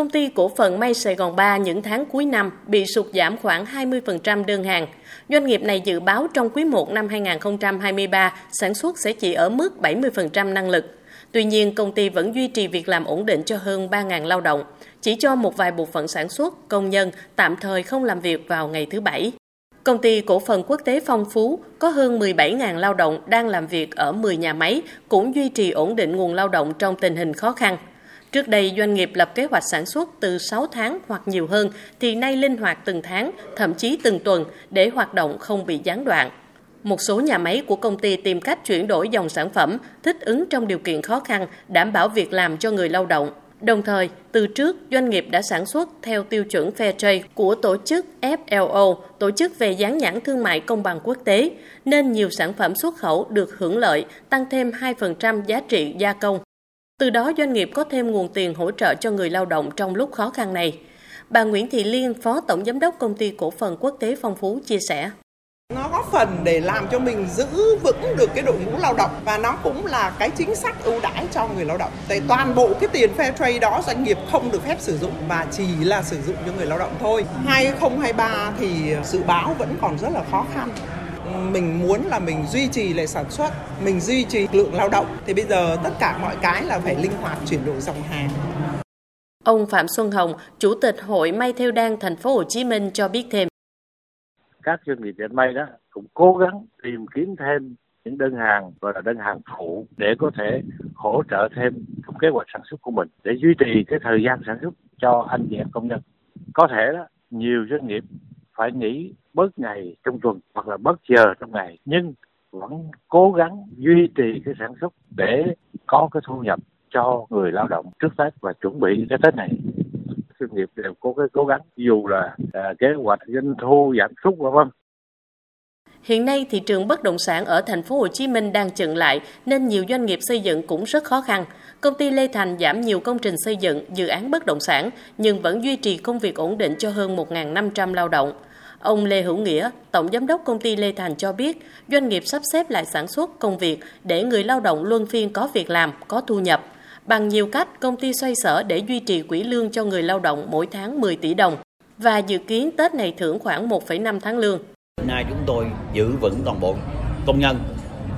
Công ty cổ phần may Sài Gòn 3 những tháng cuối năm bị sụt giảm khoảng 20% đơn hàng. Doanh nghiệp này dự báo trong quý 1 năm 2023 sản xuất sẽ chỉ ở mức 70% năng lực. Tuy nhiên, công ty vẫn duy trì việc làm ổn định cho hơn 3.000 lao động, chỉ cho một vài bộ phận sản xuất, công nhân tạm thời không làm việc vào ngày thứ Bảy. Công ty cổ phần quốc tế Phong Phú có hơn 17.000 lao động đang làm việc ở 10 nhà máy, cũng duy trì ổn định nguồn lao động trong tình hình khó khăn. Trước đây, doanh nghiệp lập kế hoạch sản xuất từ 6 tháng hoặc nhiều hơn, thì nay linh hoạt từng tháng, thậm chí từng tuần để hoạt động không bị gián đoạn. Một số nhà máy của công ty tìm cách chuyển đổi dòng sản phẩm, thích ứng trong điều kiện khó khăn, đảm bảo việc làm cho người lao động. Đồng thời, từ trước, doanh nghiệp đã sản xuất theo tiêu chuẩn Fair Trade của tổ chức FLO, tổ chức về dán nhãn thương mại công bằng quốc tế, nên nhiều sản phẩm xuất khẩu được hưởng lợi, tăng thêm 2% giá trị gia công. Từ đó doanh nghiệp có thêm nguồn tiền hỗ trợ cho người lao động trong lúc khó khăn này. Bà Nguyễn Thị Liên, Phó Tổng Giám đốc Công ty Cổ phần Quốc tế Phong Phú chia sẻ. Nó góp phần để làm cho mình giữ vững được cái đội ngũ lao động và nó cũng là cái chính sách ưu đãi cho người lao động. Tại toàn bộ cái tiền fair trade đó doanh nghiệp không được phép sử dụng và chỉ là sử dụng cho người lao động thôi. 2023 thì dự báo vẫn còn rất là khó khăn mình muốn là mình duy trì lại sản xuất, mình duy trì lượng lao động thì bây giờ tất cả mọi cái là phải linh hoạt chuyển đổi dòng hàng. Ông Phạm Xuân Hồng, Chủ tịch Hội May Theo Đan Thành phố Hồ Chí Minh cho biết thêm. Các doanh nghiệp dệt may đó cũng cố gắng tìm kiếm thêm những đơn hàng gọi là đơn hàng phụ để có thể hỗ trợ thêm trong kế hoạch sản xuất của mình để duy trì cái thời gian sản xuất cho anh chị em công nhân. Có thể đó nhiều doanh nghiệp phải nghỉ bớt ngày trong tuần hoặc là bớt giờ trong ngày nhưng vẫn cố gắng duy trì cái sản xuất để có cái thu nhập cho người lao động trước Tết và chuẩn bị cái Tết này doanh nghiệp đều có cái cố gắng dù là à, kế hoạch doanh thu giảm sút vân vân Hiện nay thị trường bất động sản ở thành phố Hồ Chí Minh đang chững lại nên nhiều doanh nghiệp xây dựng cũng rất khó khăn. Công ty Lê Thành giảm nhiều công trình xây dựng, dự án bất động sản nhưng vẫn duy trì công việc ổn định cho hơn 1.500 lao động. Ông Lê Hữu Nghĩa, Tổng Giám đốc Công ty Lê Thành cho biết, doanh nghiệp sắp xếp lại sản xuất công việc để người lao động luân phiên có việc làm, có thu nhập. Bằng nhiều cách, công ty xoay sở để duy trì quỹ lương cho người lao động mỗi tháng 10 tỷ đồng và dự kiến Tết này thưởng khoảng 1,5 tháng lương. Nay chúng tôi giữ vững toàn bộ công nhân,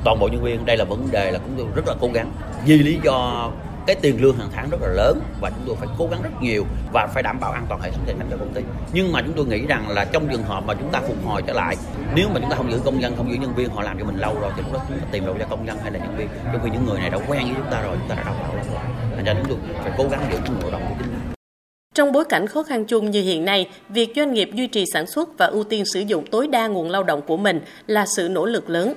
toàn bộ nhân viên. Đây là vấn đề là chúng tôi rất là cố gắng. Vì lý do cái tiền lương hàng tháng rất là lớn và chúng tôi phải cố gắng rất nhiều và phải đảm bảo an toàn hệ thống tài chính cho công ty. Nhưng mà chúng tôi nghĩ rằng là trong trường hợp mà chúng ta phục hồi trở lại nếu mà chúng ta không giữ công nhân không giữ nhân viên họ làm cho mình lâu rồi thì lúc đó chúng ta tìm đâu cho công nhân hay là nhân viên. Trong khi những người này đã quen với chúng ta rồi chúng ta đã đào tạo rồi. Thành ra chúng tôi phải cố gắng giữ những người động của chính mình. Trong bối cảnh khó khăn chung như hiện nay, việc doanh nghiệp duy trì sản xuất và ưu tiên sử dụng tối đa nguồn lao động của mình là sự nỗ lực lớn.